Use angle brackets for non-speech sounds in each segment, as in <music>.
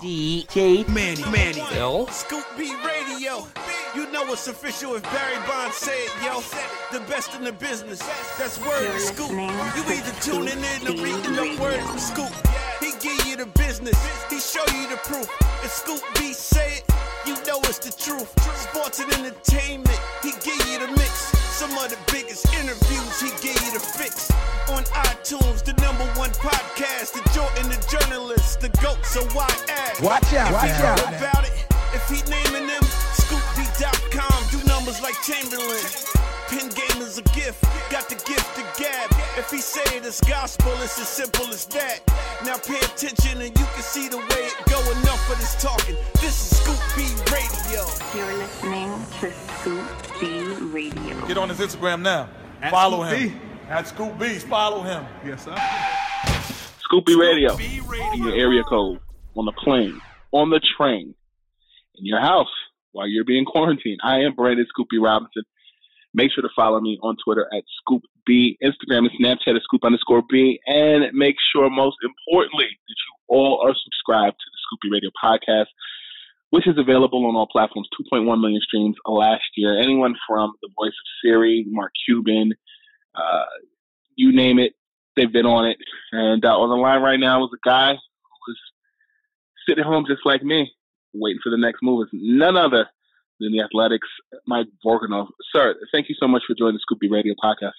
DJ Manny, Manny, L. Scoop B Radio. You know it's official if Barry Bonds said, yo, the best in the business. That's word You're of Scoop. You either tuning in or B reading the Radio. word from Scoop. He give you the business, he show you the proof. If Scoop B say it, you know it's the truth. Sports and entertainment, he give you the mix. Some of the biggest interviews, he give you the fix. On iTunes, the number one podcast, the Jordan, the journalist, the GOAT, so why ask? Watch out, watch out. about it, if he naming them, scoopd.com, do numbers like Chamberlain. Pin game is a gift, got the gift to gab. If he say it is gospel, it's as simple as that. Now pay attention and you can see the way it go. Enough of this talking. This is Scoop B Radio. You're listening to Scoop B Radio. Get on his Instagram now. At follow Scoop him. B. At Scoop Beast, follow him. Yes, sir. Scoop B Radio, B in Radio. your area code, on the plane, on the train, in your house while you're being quarantined. I am Brandon Scoop B Robinson. Make sure to follow me on Twitter at Scoop B, Instagram and Snapchat at Scoop underscore B, and make sure, most importantly, that you all are subscribed to the Scoop B Radio podcast, which is available on all platforms. 2.1 million streams last year. Anyone from the voice of Siri, Mark Cuban, uh, you name it, they've been on it. And uh, on the line right now is a guy who's sitting home just like me, waiting for the next move. It's none other than the Athletics, Mike Vorkunov. Sir, thank you so much for joining the Scoop B Radio podcast.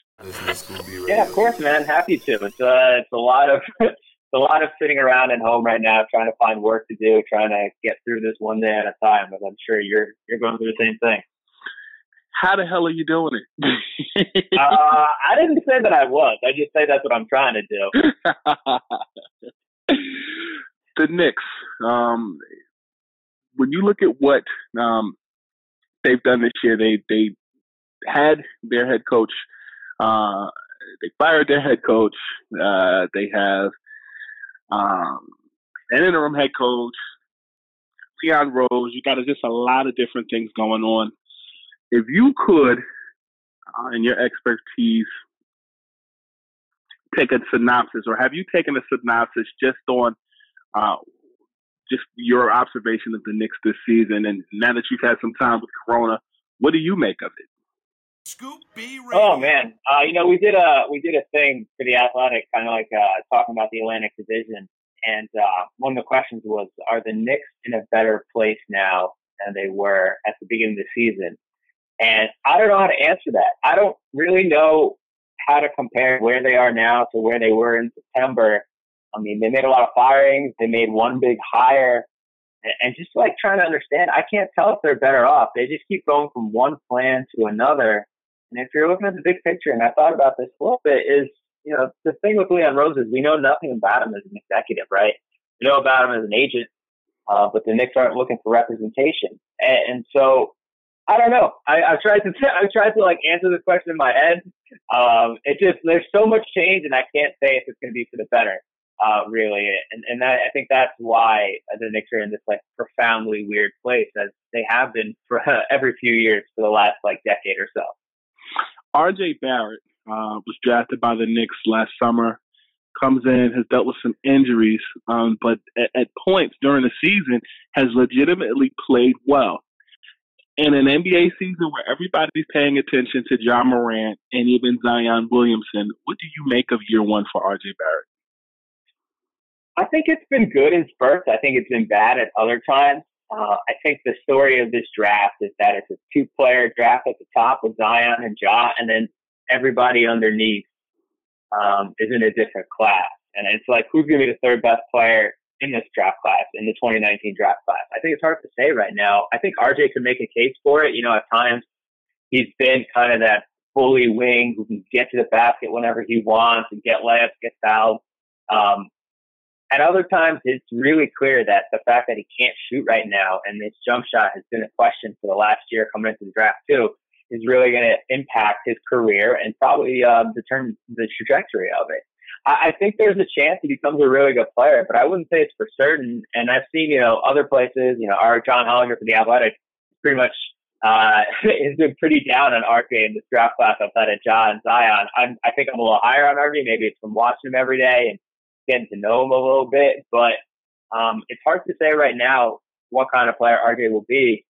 Yeah, of course, man. Happy to. It's uh, it's a lot of <laughs> it's a lot of sitting around at home right now, trying to find work to do, trying to get through this one day at a time. But I'm sure you're you're going through the same thing. How the hell are you doing it? <laughs> Uh, I didn't say that I was. I just say that's what I'm trying to do. <laughs> the Knicks. Um, when you look at what um, they've done this year, they they had their head coach. Uh, they fired their head coach. Uh, they have um, an interim head coach, Leon Rose. You got just a lot of different things going on. If you could, uh, in your expertise, take a synopsis, or have you taken a synopsis just on uh, just your observation of the Knicks this season? And now that you've had some time with Corona, what do you make of it? Scoop B Radio. Oh man, uh, you know we did a we did a thing for the Athletic, kind of like uh, talking about the Atlantic Division, and uh, one of the questions was, are the Knicks in a better place now than they were at the beginning of the season? And I don't know how to answer that. I don't really know how to compare where they are now to where they were in September. I mean, they made a lot of firings. They made one big hire. And- just like trying to understand, I can't tell if they're better off. They just keep going from one plan to another. And if you're looking at the big picture, and I thought about this a little bit, is, you know, the thing with Leon Rose is we know nothing about him as an executive, right? We know about him as an agent, uh, but the Knicks aren't looking for representation. And, and so I don't know. I, I've tried to <laughs> I've tried to like answer this question in my head. Um, it just there's so much change, and I can't say if it's going to be for the better. Uh, really. And, and that, I think that's why the Knicks are in this like profoundly weird place as they have been for uh, <laughs> every few years for the last like decade or so. RJ Barrett uh, was drafted by the Knicks last summer. Comes in, has dealt with some injuries, um, but at, at points during the season has legitimately played well in an NBA season where everybody's paying attention to Ja Morant and even Zion Williamson, what do you make of year one for RJ Barrett? I think it's been good in spurts. I think it's been bad at other times. Uh, I think the story of this draft is that it's a two player draft at the top with Zion and Ja, and then everybody underneath um, is in a different class. And it's like, who's going to be the third best player in this draft class, in the 2019 draft class? I think it's hard to say right now. I think RJ could make a case for it. You know, at times he's been kind of that bully wing who can get to the basket whenever he wants and get layups, get fouled. Um, at other times, it's really clear that the fact that he can't shoot right now and this jump shot has been a question for the last year coming into the draft too is really going to impact his career and probably uh, determine the trajectory of it. I, I think there's a chance he becomes a really good player, but I wouldn't say it's for certain. And I've seen, you know, other places, you know, our John Hollinger for the Athletic pretty much uh, <laughs> has been pretty down on RJ in this draft class outside of John Zion. I'm, I think I'm a little higher on RJ. Maybe it's from watching him every day and getting to know him a little bit, but um, it's hard to say right now what kind of player RJ will be,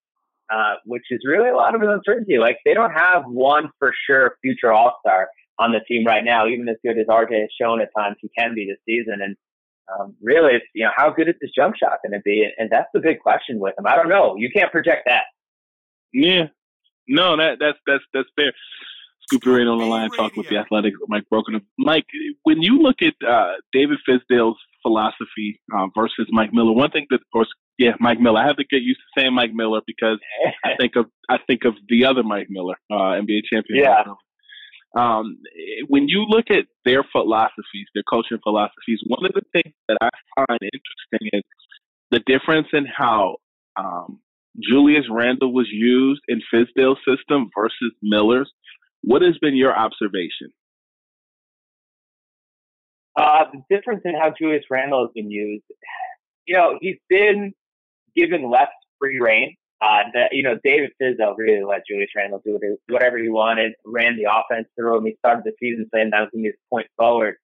uh, which is really a lot of uncertainty. Like they don't have one for sure future All Star on the team right now, even as good as RJ has shown at times he can be this season. And um, really, it's you know how good is this jump shot going to be, and, and that's the big question with him. I don't know. You can't project that. Yeah, no, that that's that's that's fair. Scoopy right on the line talking with the Athletic, Mike Broken. Mike, when you look at uh, David Fizdale's philosophy uh, versus Mike Miller, one thing that, of course, yeah, Mike Miller. I have to get used to saying Mike Miller because I think of I think of the other Mike Miller, uh, NBA champion. Yeah. Um, when you look at their philosophies, their coaching philosophies, one of the things that I find interesting is the difference in how um, Julius Randle was used in Fizdale's system versus Miller's. What has been your observation? Uh, the difference in how Julius Randle has been used, you know, he's been given less free reign. Uh, that, you know, David Fizdale really let Julius Randle do whatever he wanted, ran the offense through him. He started the season saying that was going to be his point forward.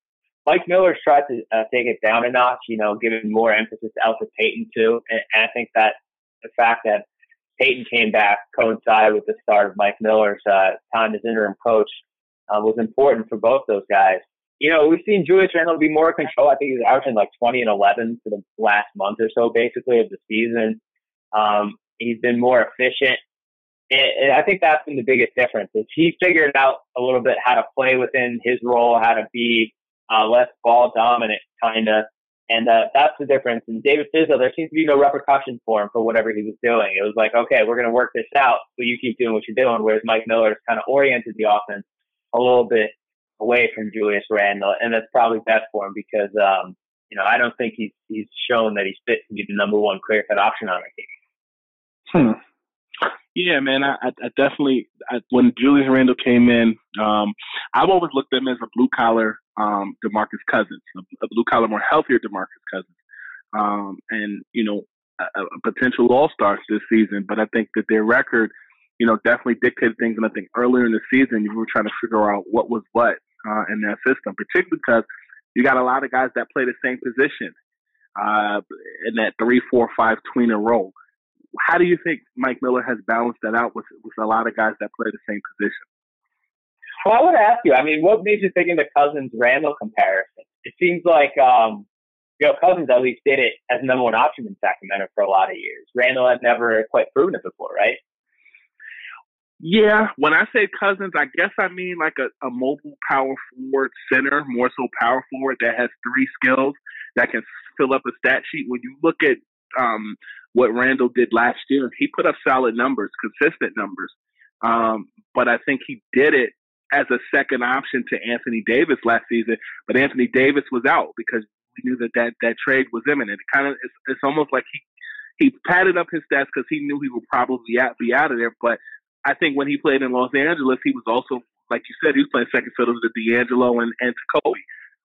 Mike Miller's tried to uh, take it down a notch, you know, giving more emphasis to Elfrid Payton too. And, and I think that the fact that Payton came back coincided with the start of Mike Miller's uh, time as interim coach uh, was important for both those guys. You know, we've seen Julius Randle be more control. I think he's averaging like 20 and 11 for the last month or so, basically, of the season. Um, he's been more efficient. And, I think that's been the biggest difference. Is he figured out a little bit how to play within his role, how to be uh, less ball dominant, kind of, and uh, that's the difference. And David Fizdale, there seems to be no repercussions for him for whatever he was doing. It was like, okay, we're going to work this out, but you keep doing what you're doing. Whereas Mike Miller's kind of oriented the offense a little bit away from Julius Randle, and that's probably best for him because, um, you know, I don't think he's he's shown that he's fit to be the number one clear cut option on our team. Hmm. Yeah, man, I, I definitely I, when Julius Randle came in, um, I've always looked at him as a blue collar um, Demarcus Cousins, a, blue collar, more healthier Demarcus Cousins, um, and you know a, a potential All Stars this season. But I think that their record, you know, definitely dictated things. And I think earlier in the season, you were trying to figure out what was what uh, in that system, particularly because you got a lot of guys that play the same position uh, in that three, four, five tweener role how do you think Mike Miller has balanced that out with with a lot of guys that play the same position? Well, I want to ask you. I mean, what made you think of the Cousins Randle comparison? It seems like um, you know Cousins at least did it as number one option in Sacramento for a lot of years. Randle had never quite proven it before, right? Yeah, when I say Cousins, I guess I mean like a, a mobile power forward center, more so power forward that has three skills that can fill up a stat sheet. When you look at um, what Randle did last year. He put up solid numbers, consistent numbers. Um, but I think he did it as a second option to Anthony Davis last season. But Anthony Davis was out because we knew that that, that trade was imminent. It kind of it's, it's almost like he he padded up his stats because he knew he would probably out, be out of there. But I think when he played in Los Angeles, he was also like you said, he was playing second fiddle to D'Angelo and and to Kobe.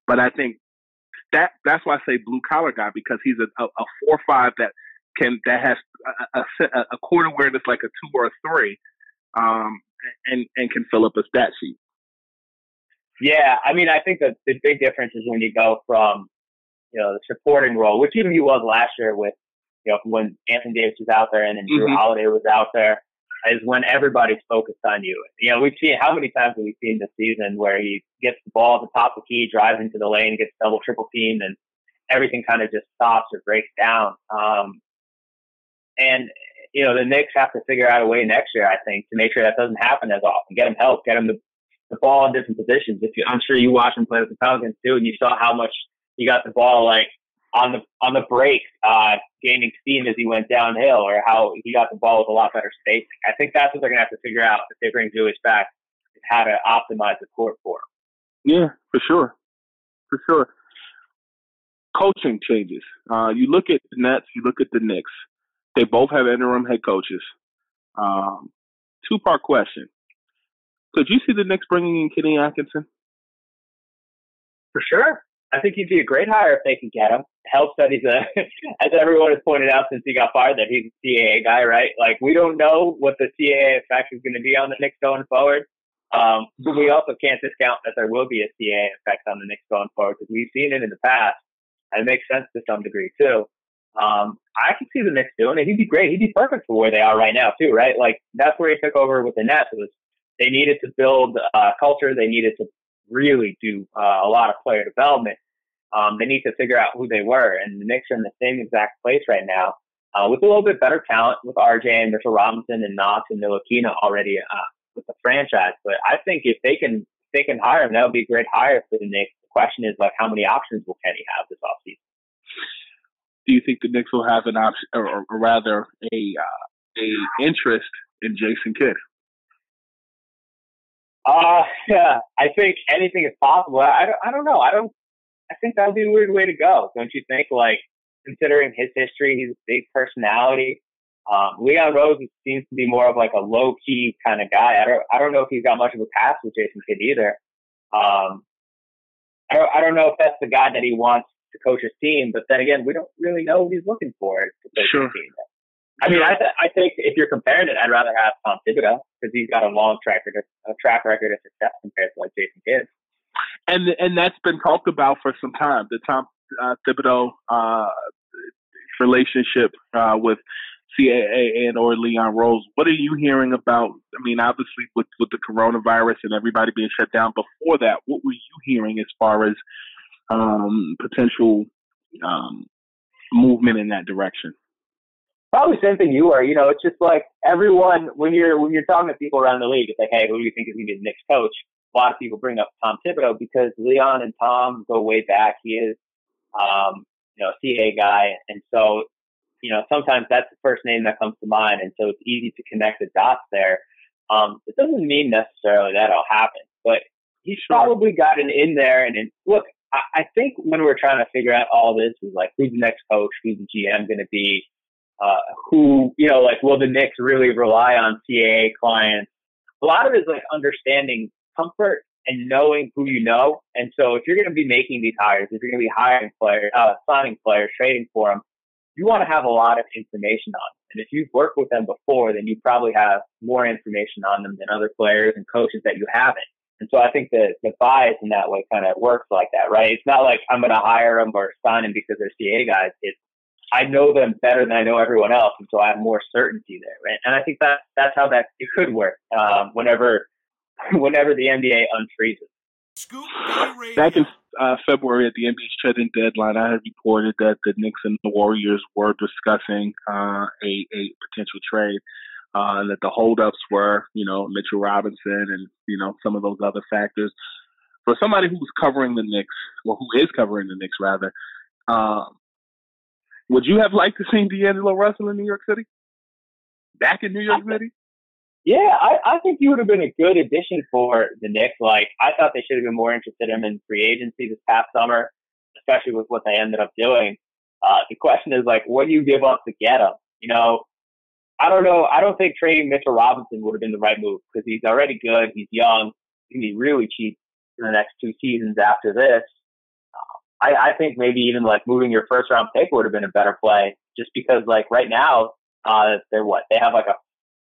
But I think that that's why I say blue collar guy because he's a, a, a four five that can that has a, a, a court awareness like a two or a three, um, and and can fill up a stat sheet. Yeah, I mean, I think that the big difference is when you go from you know the supporting role, which even he was last year with you know when Anthony Davis was out there and then Jrue mm-hmm. Holiday was out there, is when everybody's focused on you. You know, we've seen how many times have we seen this season where he gets the ball at the top of the key, drives into the lane, gets double triple teamed, and everything kind of just stops or breaks down. Um, and you know, the Knicks have to figure out a way next year, I think, to make sure that doesn't happen as often. Get him help, get him the, the ball in different positions. If you, I'm sure you watched him play with the Pelicans too, and you saw how much he got the ball like on the on the break, uh, gaining steam as he went downhill, or how he got the ball with a lot better spacing. I think that's what they're gonna have to figure out if they bring Julius back, how to optimize the court for him. Yeah, for sure, for sure. Coaching changes. Uh, you look at the Nets, you look at the Knicks. They both have interim head coaches. Um, two part question. Could you see the Knicks bringing in Kenny Atkinson? For sure. I think he'd be a great hire if they can get him. Helps that he's a, <laughs> as everyone has pointed out since he got fired, that he's a CAA guy, right? Like we don't know what the CAA effect is going to be on the Knicks going forward. Um, but we also can't discount that there will be a CAA effect on the Knicks going forward because we've seen it in the past. And it makes sense to some degree too. Um, I can see the Knicks doing it. He'd be great. He'd be perfect for where they are right now too, right? Like that's where he took over with the Nets. It was they needed to build uh, culture. They needed to really do uh, a lot of player development. Um, they need to figure out who they were, and the Knicks are in the same exact place right now, uh, with a little bit better talent with RJ and Mitchell Robinson and Knox and Ntilikina already uh, with the franchise. But I think if they can if they can hire him, that would be a great hire for the Knicks. The question is like, how many options will Kenny have this offseason? Do you think the Knicks will have an option, or, or rather, a uh, a interest in Jason Kidd? Uh, yeah, I think anything is possible. I don't, I don't know. I don't, I think that would be a weird way to go. Don't you think? Like, considering his history, he's a big personality. Um, Leon Rose seems to be more of like a low key kind of guy. I don't, I don't know if he's got much of a pass with Jason Kidd either. Um, I don't, I don't know if that's the guy that he wants to coach his team, but then again, we don't really know what he's looking for to coach sure. his team. I mean, I, th- I think if you're comparing it, I'd rather have Tom Thibodeau because he's got a long track record, a track record of success compared to like Jason Kidd. And and that's been talked about for some time. The Tom uh, Thibodeau uh, relationship uh, with CAA and or Leon Rose. What are you hearing about? I mean, obviously with with the coronavirus and everybody being shut down. Before that, what were you hearing as far as um, potential um, movement in that direction? Probably same thing you are. You know, it's just like everyone when you're when you're talking to people around the league, it's like, hey, who do you think is going to be the next coach? A lot of people bring up Tom Thibodeau because Leon and Tom go way back. He is, um, you know, a CA guy, and so you know sometimes that's the first name that comes to mind, and so it's easy to connect the dots there. Um, it doesn't mean necessarily that'll happen, but he's sure. probably gotten in there. And, and look, I, think when we're trying to figure out all this, was like, who's the next coach? Who's the GM going to be? uh, who, you know, like, will the Knicks really rely on CAA clients? A lot of it is like understanding comfort and knowing who you know. And so if you're going to be making these hires, if you're going to be hiring players, uh, signing players, trading for them, you want to have a lot of information on them. And if you've worked with them before, then you probably have more information on them than other players and coaches that you haven't. And so I think that the bias in that way kind of works like that, right? It's not like I'm going to hire them or sign them because they're CA guys. It's I know them better than I know everyone else, and so I have more certainty there, right? And I think that that's how that it could work um, whenever <laughs> whenever the NBA unfreezes. Back in uh, February at the NBA's trading deadline, I had reported that the Knicks and the Warriors were discussing uh, a, a potential trade. Uh, that the holdups were, you know, Mitchell Robinson and you know some of those other factors. For somebody who's covering the Knicks, or who is covering the Knicks rather, um, would you have liked to see D'Angelo Russell in New York City? Back in New York City? Yeah, I, I think he would have been a good addition for the Knicks. Like, I thought they should have been more interested in him in free agency this past summer, especially with what they ended up doing. Uh, the question is, like, what do you give up to get him? You know, I don't know. I don't think trading Mitchell Robinson would have been the right move because he's already good. He's young. He can be really cheap in the next two seasons after this. I, I think maybe even like moving your first round pick would have been a better play, just because like right now, uh, they're what they have like a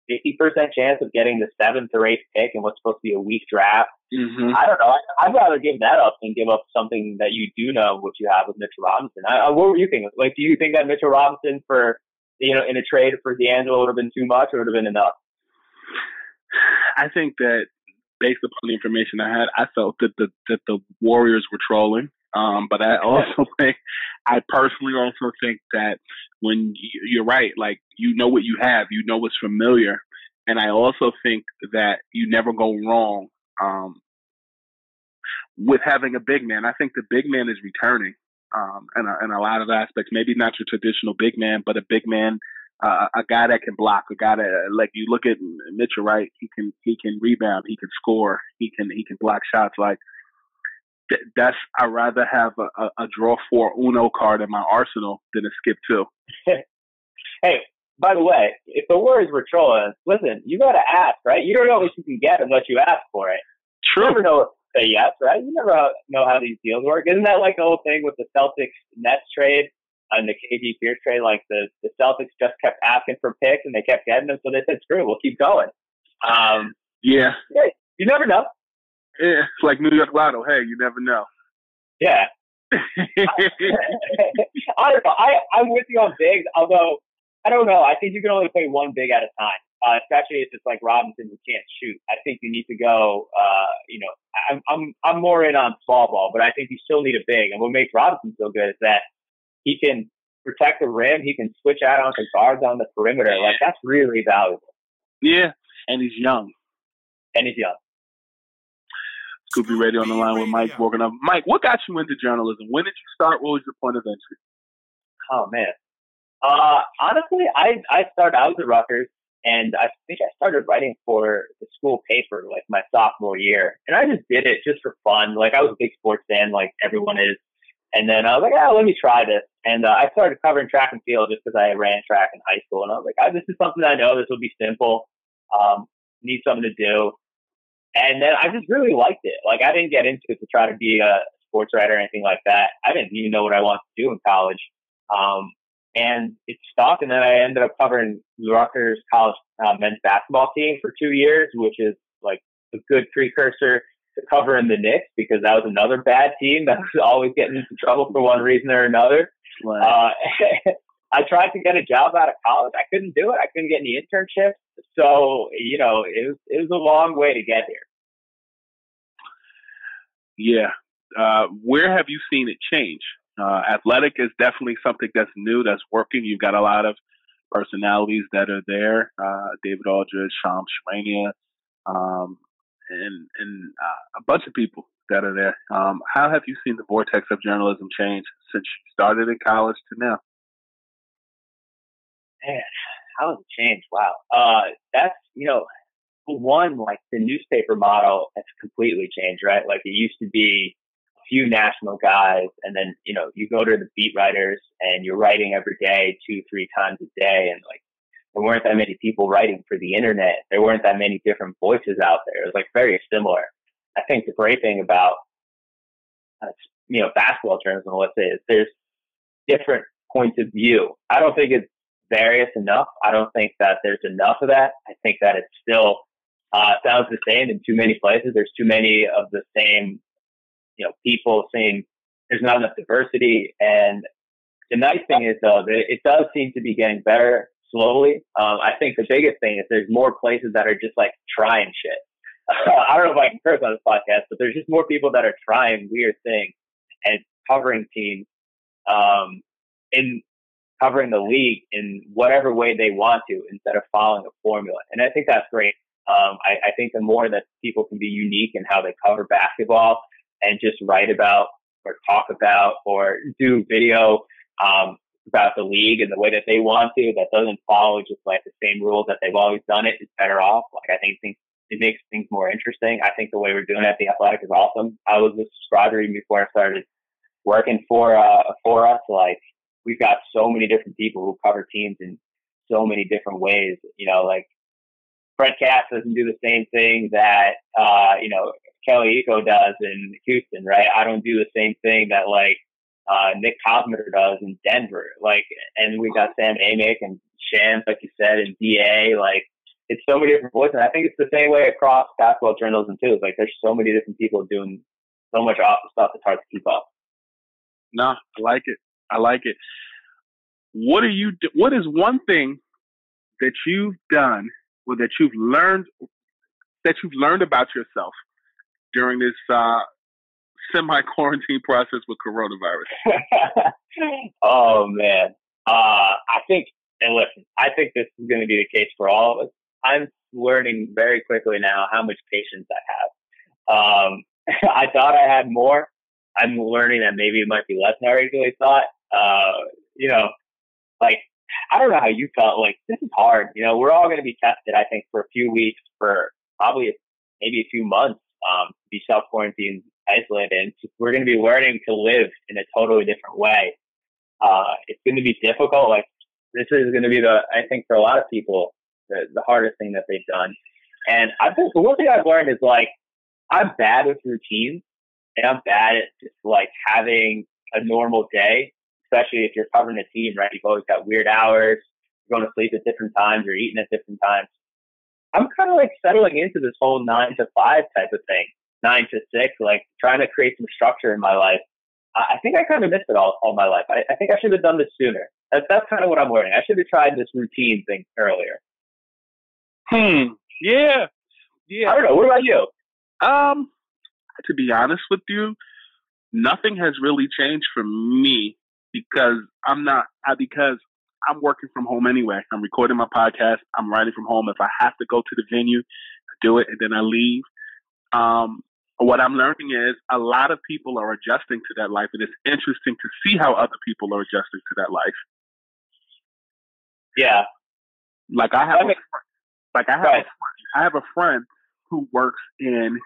fifty percent chance of getting the seventh or eighth pick in what's supposed to be a weak draft. Mm-hmm. I don't know. I, I'd rather give that up than give up something that you do know what you have with Mitchell Robinson. I, I, what were you thinking? Like, do you think that Mitchell Robinson for you know in a trade for D'Angelo would have been too much or would have been enough? I think that based upon the information I had, I felt that the that the Warriors were trolling. Um, but I also <laughs> think, I personally also think that when you, you're right, like you know what you have, you know what's familiar, and I also think that you never go wrong um, with having a big man. I think the big man is returning um, in, a, in a lot of aspects. Maybe not your traditional big man, but a big man uh, a guy that can block, a guy that like you look at Mitchell, right? He can he can rebound, he can score, he can he can block shots. Like th- that's I rather have a, a, a, draw four Uno card in my arsenal than a skip two. <laughs> hey, by the way, if the Warriors were trolling, listen, you got to ask, right? You don't know what you can get unless you ask for it. True. You never know say yes, right? You never know how these deals work. Isn't that like the whole thing with the Celtics Nets trade? on the KG Pierce trade, like the, the Celtics just kept asking for picks and they kept getting them, so they said, "Screw, it, we'll keep going." Um, yeah. yeah, you never know. Yeah, it's like New York Lotto. Hey, you never know. Yeah. I don't know. I I'm with you on bigs, although I don't know. I think you can only play one big at a time, uh, especially if it's like Robinson who can't shoot. I think you need to go. Uh, you know, I'm I'm I'm more in on small ball, but I think you still need a big. And what makes Robinson so good is that he can protect the rim. He can switch out onto guards on the perimeter. Like that's really valuable. Yeah, and he's young. And he's young. Scoop B Radio on the line with Mike Morgan. Mike, what got you into journalism? When did you start? What was your point of entry? Oh man. Uh, honestly, I I started. I was at Rutgers, and I think I started writing for the school paper like my sophomore year, and I just did it just for fun. Like I was a big sports fan, like everyone is. And then I was like, oh, let me try this. And uh, I started covering track and field just because I ran track in high school. And I was like, oh, this is something I know. This will be simple. Um, need something to do. And then I just really liked it. Like I didn't get into it to try to be a sports writer or anything like that. I didn't even know what I wanted to do in college. Um, and it stuck. And then I ended up covering Rutgers college uh, men's basketball team for two years, which is like a good precursor to covering the Knicks because that was another bad team that was always getting into trouble for one reason or another. Uh, <laughs> I tried to get a job out of college. I couldn't do it. I couldn't get any internships. So, you know, it was, it was a long way to get here. Yeah. Uh, where have you seen it change? Uh, athletic is definitely something that's new, that's working. You've got a lot of personalities that are there. Uh, David Aldridge, Shams Charania, um, and and uh, a bunch of people that are there. Um, how have you seen the vortex of journalism change since you started in college to now? Man, how has it changed? Wow, uh, that's you know, one like the newspaper model has completely changed, right? Like it used to be few national guys, and then you know you go to the beat writers and you're writing every day, two, three times a day, and like there weren't that many people writing for the internet. There weren't that many different voices out there. It was like very similar. I think the great thing about uh, you know basketball journalism, let's say, is there's different points of view. I don't think it's various enough. I don't think that there's enough of that. I think that it still uh, sounds the same in too many places. There's too many of the same, you know, people. saying There's not enough diversity. And the nice thing is though that it does seem to be getting better slowly. Um, I think the biggest thing is there's more places that are just like trying shit. <laughs> I don't know if I can curse on this podcast, but there's just more people that are trying weird things and covering teams, um, in covering the league in whatever way they want to instead of following a formula. And I think that's great. Um, I, I think the more that people can be unique in how they cover basketball and just write about or talk about or do video, um, about the league and the way that they want to that doesn't follow just like the same rules that they've always done it is better off. Like I think things it makes things more interesting. I think the way we're doing it at the athletic is awesome. I was a subscriber even before I started working for uh for us. Like we've got so many different people who cover teams in so many different ways. You know, like Fred Katz doesn't do the same thing that uh, you know, Kelly Iko does in Houston, right? I don't do the same thing that like uh, Nick Kosmider does in Denver. Like, and we got Sam Amick and Shams, like you said, and Da. Like, it's so many different voices. And I think it's the same way across basketball journalism too. Like, there's so many different people doing so much awesome stuff. It's hard to keep up. No, I like it. I like it. What are you? What is one thing that you've done or that you've learned that you've learned about yourself during this uh, semi quarantine <laughs> process with coronavirus? <laughs> oh man, uh, I think, and listen, I think this is going to be the case for all of us. I'm learning very quickly now how much patience I have. Um, <laughs> I thought I had more. I'm learning that maybe it might be less than I originally thought. Uh, you know, like I don't know how you felt. Like this is hard. You know, we're all going to be tested. I think for a few weeks, for probably maybe a few months, um, be self quarantined, isolated, and we're going to be learning to live in a totally different way. Uh, it's going to be difficult. Like this is going to be the I think for a lot of people the, the hardest thing that they've done. And I think the one thing I've learned is like I'm bad with routines, and I'm bad at just like having a normal day especially if you're covering a team, right? You've always got weird hours, you're going to sleep at different times, you're eating at different times. I'm kind of like settling into this whole nine to five type of thing, nine to six, like trying to create some structure in my life. I think I kind of missed it all, all my life. I, I think I should have done this sooner. That's, that's kind of what I'm learning. I should have tried this routine thing earlier. Hmm. Yeah. Yeah. I don't know. What about you? Um, to be honest with you, nothing has really changed for me because I'm not I, because I'm working from home anyway. I'm recording my podcast. I'm writing from home. If I have to go to the venue, I do it, and then I leave. Um, what I'm learning is a lot of people are adjusting to that life, and it's interesting to see how other people are adjusting to that life. Yeah, like I have, a, like I have, a friend, I have a friend who works in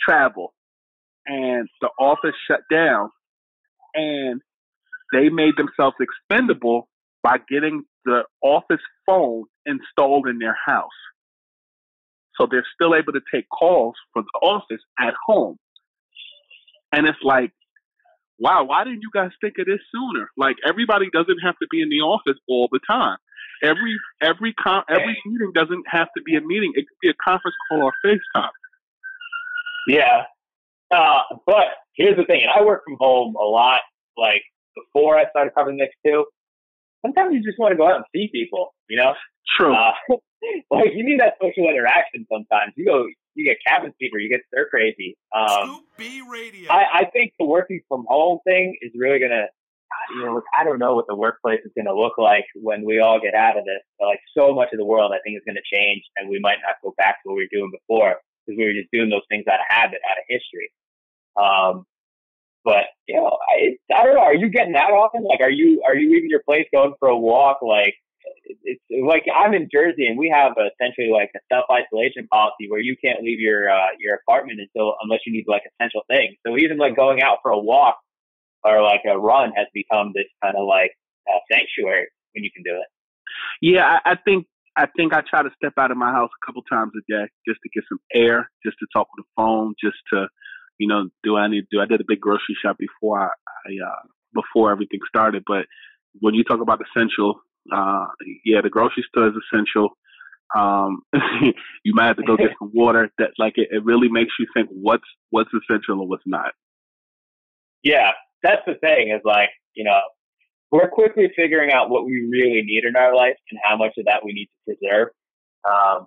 travel, and the office shut down, and they made themselves expendable by getting the office phone installed in their house. So they're still able to take calls from the office at home. And it's like, wow, why didn't you guys think of this sooner? Like everybody doesn't have to be in the office all the time. Every every con- every meeting doesn't have to be a meeting. It could be a conference call or FaceTime. Yeah. Uh, but here's the thing, and I work from home a lot. Like before I started covering Knicks too. Sometimes you just want to go out and see people, you know? True. Uh, <laughs> like you need that social interaction sometimes. You go, you get cabin fever, you get stir crazy. Um, B Radio. I, I think the working from home thing is really gonna. You know, I don't know what the workplace is going to look like when we all get out of this. But like so much of the world, I think is going to change, and we might not go back to what we were doing before because we were just doing those things out of habit, out of history. Um, but you know, I, I don't know. Are you getting that often? Like, are you are you leaving your place going for a walk? Like, it's like I'm in Jersey and we have essentially like a self isolation policy where you can't leave your uh, your apartment until unless you need like essential things. So even like going out for a walk or like a run has become this kind of like uh, sanctuary when you can do it. Yeah, I, I think I think I try to step out of my house a couple times a day just to get some air, just to talk on the phone, just to you know, do what I need to do? I did a big grocery shop before I, I uh, before everything started. But when you talk about essential, uh, yeah, the grocery store is essential. Um, <laughs> you might have to go get <laughs> some water. That like it, it really makes you think what's what's essential and what's not. Yeah, that's the thing. Is like you know, we're quickly figuring out what we really need in our life and how much of that we need to preserve. Um,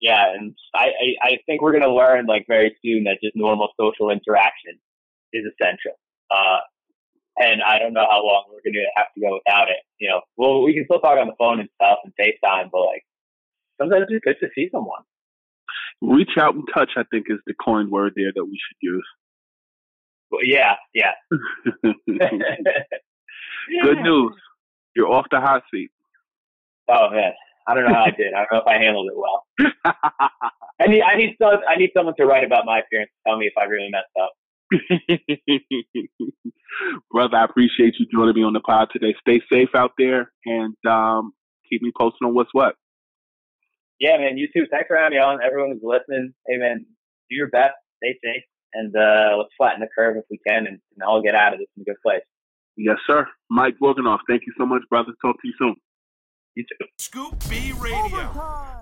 yeah, and I, I, I think we're going to learn like very soon that just normal social interaction is essential. Uh, and I don't know how long we're going to have to go without it. You know, well, we can still talk on the phone and stuff and FaceTime, but like sometimes it's good to see someone. Reach out and touch, I think, is the coined word there that we should use. Well, yeah, yeah. <laughs> good news. You're off the hot seat. Oh man, I don't know how I did. I don't know if I handled it well. <laughs> I need I need some I need someone to write about my appearance tell me if I really messed up. <laughs> Brother, I appreciate you joining me on the pod today. Stay safe out there and um, keep me posted on what's what. Yeah, man. You too. Thanks for having me on. Everyone who's listening. Hey, man. Do your best. Stay safe. and uh, let's flatten the curve if we can, and, and all get out of this in a good place. Yes, sir. Mike Vorkunov, thank you so much, brother. Talk to you soon. You too. Scoop B Radio.